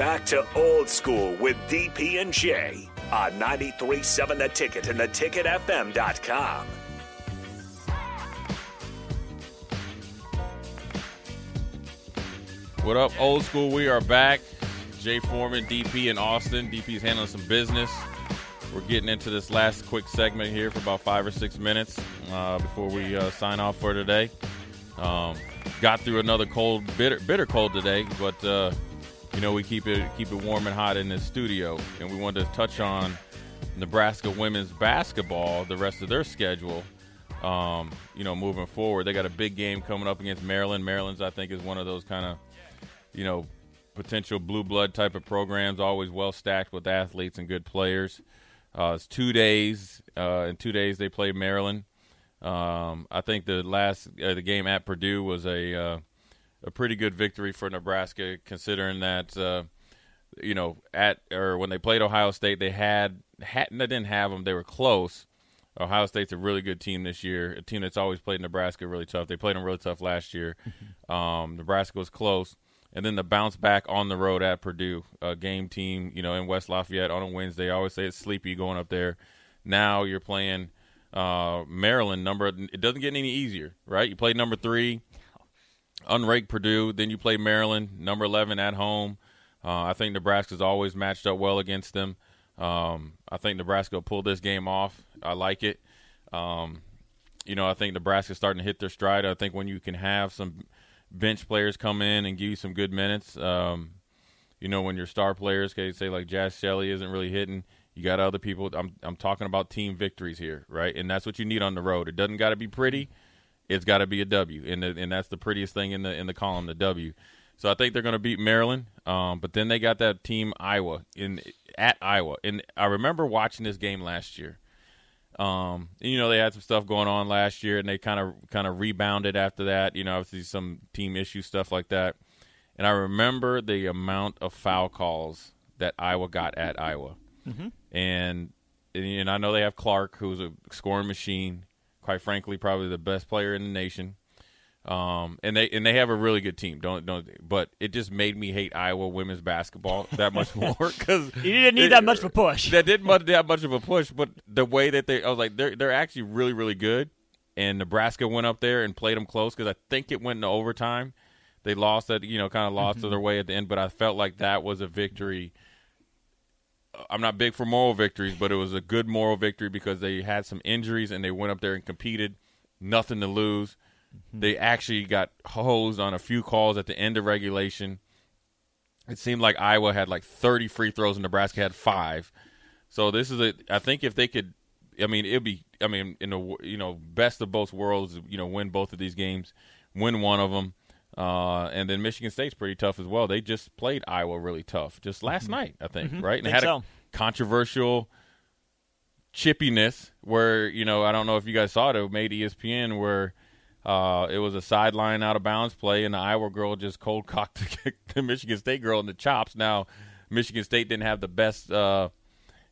Back to old school with DP and J on 93.7 The Ticket and theticketfm.com. What up, old school? We are back. Jay Foreman, DP in Austin. DP's handling some business. We're getting into this last quick segment here for about five or six minutes uh, before we uh, sign off for today. Um, got through another cold, bitter, bitter cold today, but uh, you know we keep it keep it warm and hot in the studio, and we wanted to touch on Nebraska women's basketball, the rest of their schedule. Um, you know, moving forward, they got a big game coming up against Maryland. Maryland's, I think, is one of those kind of you know, potential blue blood type of programs, always well stacked with athletes and good players. Uh, it's two days. Uh, in two days, they play Maryland. Um, I think the last uh, the game at Purdue was a uh, a pretty good victory for Nebraska, considering that uh, you know at or when they played Ohio State, they had, had they didn't have them. They were close. Ohio State's a really good team this year. A team that's always played Nebraska really tough. They played them really tough last year. Um, Nebraska was close and then the bounce back on the road at Purdue, a game team, you know, in West Lafayette on a Wednesday. I always say it's sleepy going up there. Now you're playing uh, Maryland. Number it doesn't get any easier, right? You play number three, unranked Purdue, then you play Maryland, number eleven at home. Uh, I think Nebraska's always matched up well against them. Um, I think Nebraska will pull this game off. I like it. Um, you know, I think Nebraska's starting to hit their stride. I think when you can have some bench players come in and give you some good minutes. Um, you know, when your star players, say like Jaz Shelley isn't really hitting, you got other people. I'm I'm talking about team victories here, right? And that's what you need on the road. It doesn't got to be pretty. It's got to be a W, and the, and that's the prettiest thing in the in the column, the W. So I think they're going to beat Maryland, um, but then they got that team Iowa in at Iowa, and I remember watching this game last year. Um, you know, they had some stuff going on last year, and they kind of kind of rebounded after that. You know, obviously some team issue stuff like that. And I remember the amount of foul calls that Iowa got at Iowa, mm-hmm. and and I know they have Clark, who's a scoring machine. Quite frankly, probably the best player in the nation. Um, and they and they have a really good team. Don't don't. But it just made me hate Iowa women's basketball that much more because you didn't need it, that much of a push. That didn't much that much of a push, but the way that they, I was like, they're they're actually really really good. And Nebraska went up there and played them close because I think it went into overtime. They lost that, you know, kind of lost mm-hmm. to their way at the end, but I felt like that was a victory. I'm not big for moral victories, but it was a good moral victory because they had some injuries and they went up there and competed, nothing to lose Mm-hmm. They actually got hosed on a few calls at the end of regulation. It seemed like Iowa had like 30 free throws and Nebraska had five. So this is a. I think if they could, I mean, it'd be. I mean, in the you know best of both worlds, you know, win both of these games, win one of them. Uh, and then Michigan State's pretty tough as well. They just played Iowa really tough just last mm-hmm. night, I think, mm-hmm. right? And think had so. a controversial chippiness where you know I don't know if you guys saw it. It made ESPN where uh, it was a sideline out of bounds play, and the Iowa girl just cold cocked the Michigan State girl in the chops. Now, Michigan State didn't have the best, uh,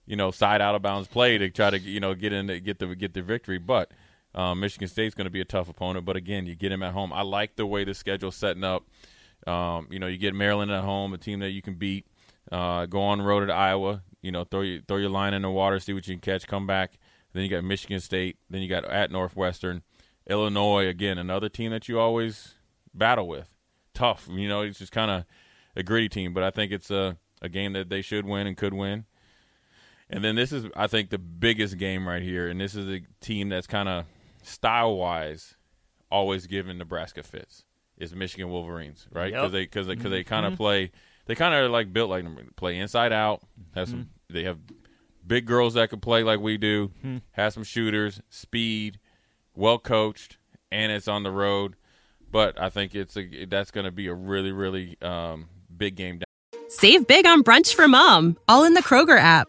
you know, side out of bounds play to try to you know get in get the get the victory, but. Uh, Michigan State's going to be a tough opponent, but again, you get them at home. I like the way the schedule's setting up. Um, you know, you get Maryland at home, a team that you can beat. Uh, go on road to Iowa. You know, throw your throw your line in the water, see what you can catch, come back. Then you got Michigan State. Then you got at Northwestern. Illinois again, another team that you always battle with. Tough, you know, it's just kind of a gritty team, but I think it's a a game that they should win and could win. And then this is, I think, the biggest game right here, and this is a team that's kind of style wise always given Nebraska fits. Is Michigan Wolverines, right? Because yep. they because because they, they kind of mm-hmm. play they kind of like built like play inside out. Have some mm-hmm. they have big girls that can play like we do. Mm-hmm. Have some shooters, speed well coached, and it's on the road. But I think it's a that's going to be a really really um, big game down. Save big on brunch for mom, all in the Kroger app.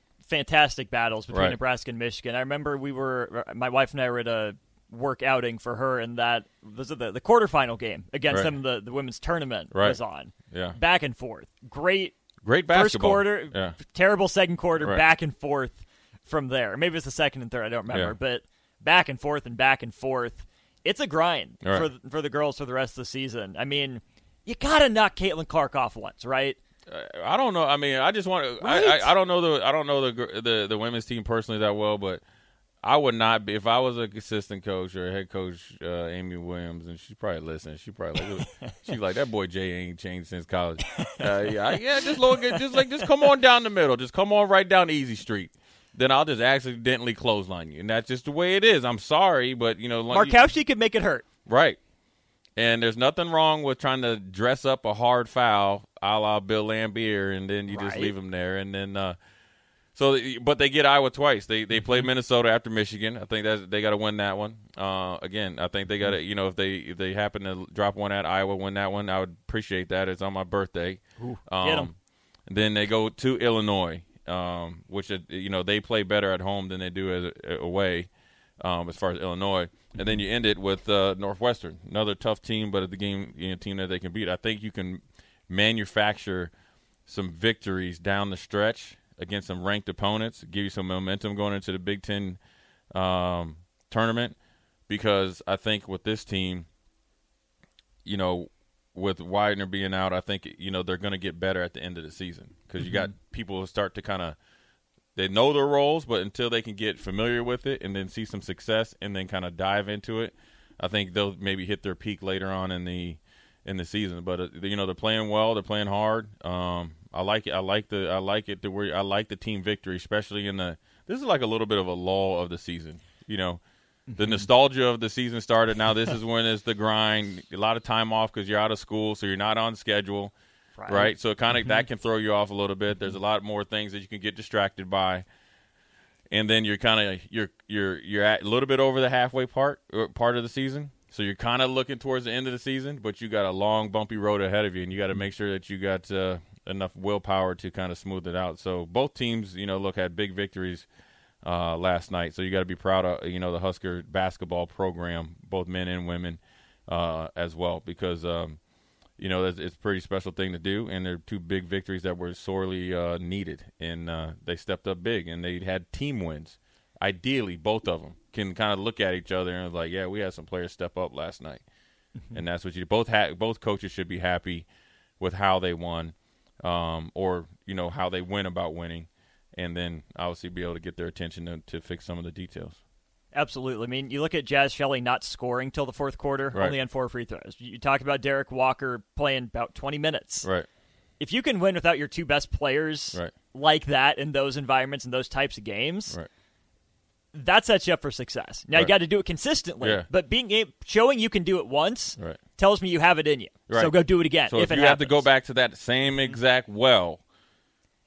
fantastic battles between Right. Nebraska and Michigan. I remember we were, my wife and I were at a work outing for her, and that was the, the quarterfinal game against Right. them. The the women's tournament Right. was on. Yeah. back and forth. Great Great basketball. first quarter, Yeah. terrible second quarter, back and forth from there. Maybe it's the second and third, I don't remember, Yeah. but back and forth and back and forth. It's a grind for for the girls for the rest of the season. I mean, you got to knock Caitlin Clark off once, right? I don't know. I mean, I just want to. Right. I, I I don't know the I don't know the the the women's team personally that well, but I would not be if I was an assistant coach or a head coach, uh, Amy Williams, and she probably listen. She probably like, she's like that boy Jay ain't changed since college. Uh, yeah, yeah. Just look at just like just come on down the middle. Just come on right down Easy Street. Then I'll just accidentally clothesline you, and that's just the way it is. I'm sorry, but you know, like- Markowski could make it hurt. Right. And there's nothing wrong with trying to dress up a hard foul, a la Bill Laimbeer, and then you just leave them there. And then, uh, so, but they get Iowa twice. They they play Minnesota after Michigan. I think that they got to win that one. Uh, again, I think they got to, you know, if they if they happen to drop one at Iowa, win that one, I would appreciate that. It's on my birthday. Um, get 'em. Then they go to Illinois, um, which uh, you know they play better at home than they do as away, um, as far as Illinois. And then you end it with uh, Northwestern, another tough team, but the game, you know, team that they can beat. I think you can manufacture some victories down the stretch against some ranked opponents, give you some momentum going into the Big Ten um, tournament. Because I think with this team, you know, with Weidner being out, I think you know they're going to get better at the end of the season because you got people who start to kind of they know their roles, but until they can get familiar with it and then see some success and then kind of dive into it, I think they'll maybe hit their peak later on in the in the season. But uh, you know they're playing well, they're playing hard. Um, I like it. I like the I like it to where I like the team victory, especially in the. This is like a little bit of a lull of the season. You know, the nostalgia of the season started. Now this is when it's the grind. A lot of time off because you're out of school, so you're not on schedule, right? So kind of that can throw you off a little bit. There's a lot more things that you can get distracted by, and then you're kind of you're you're you're at a little bit over the halfway part part of the season. So you're kind of looking towards the end of the season, but you got a long, bumpy road ahead of you, and you got to make sure that you got uh, enough willpower to kind of smooth it out. So both teams, you know, look had big victories uh, last night. So you got to be proud of you know the Husker basketball program, both men and women, uh, as well, because um, you know it's, it's a pretty special thing to do, and they're two big victories that were sorely uh, needed, and uh, they stepped up big, and they had team wins. Ideally, both of them can kind of look at each other and like, yeah, we had some players step up last night, and that's what you both ha- both coaches should be happy with how they won, um, or you know how they went about winning, and then obviously be able to get their attention to, to fix some of the details. Absolutely. I mean, you look at Jaz Shelley not scoring till the fourth quarter, Right. only on four free throws. You talk about Derrick Walker playing about 20 minutes. Right. If you can win without your two best players Right. like that in those environments and those types of games, Right. That sets you up for success. Now you got to do it consistently, Yeah. but being showing you can do it once Right. tells me you have it in you. So go do it again So if, if, you have to go back to that same exact well,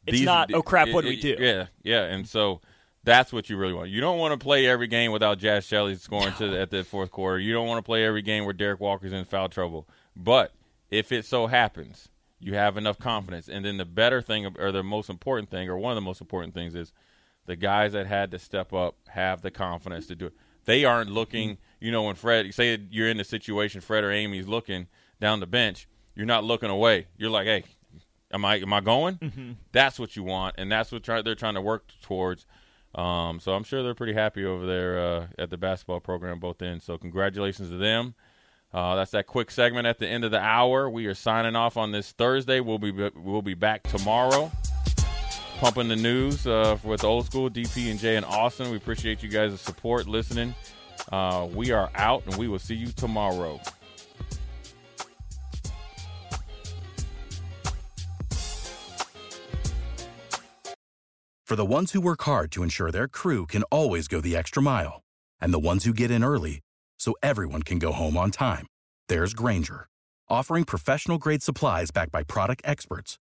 It's these- not, oh crap, what do we do? Yeah, yeah, and so that's what you really want. You don't want to play every game without Jaz Shelley scoring to the, at the fourth quarter. You don't want to play every game where Derrick Walker's in foul trouble. But if it so happens, you have enough confidence. And then the better thing, or the most important thing, or one of the most important things, is the guys that had to step up have the confidence to do it. They aren't looking, you know, when Fred, say you're in the situation, Fred or Amy's looking down the bench, you're not looking away. You're like, hey, am I am I going? That's what you want, and that's what try, they're trying to work towards. Um, so I'm sure they're pretty happy over there uh, at the basketball program, both ends. So congratulations to them. Uh, that's that quick segment at the end of the hour. We are signing off on this Thursday. We'll be we'll be back tomorrow, pumping the news uh, with old school DP and J in Austin. We appreciate you guys' support, listening. Uh, we are out, and we will see you tomorrow. For the ones who work hard to ensure their crew can always go the extra mile, and the ones who get in early so everyone can go home on time, there's Grainger, offering professional grade supplies backed by product experts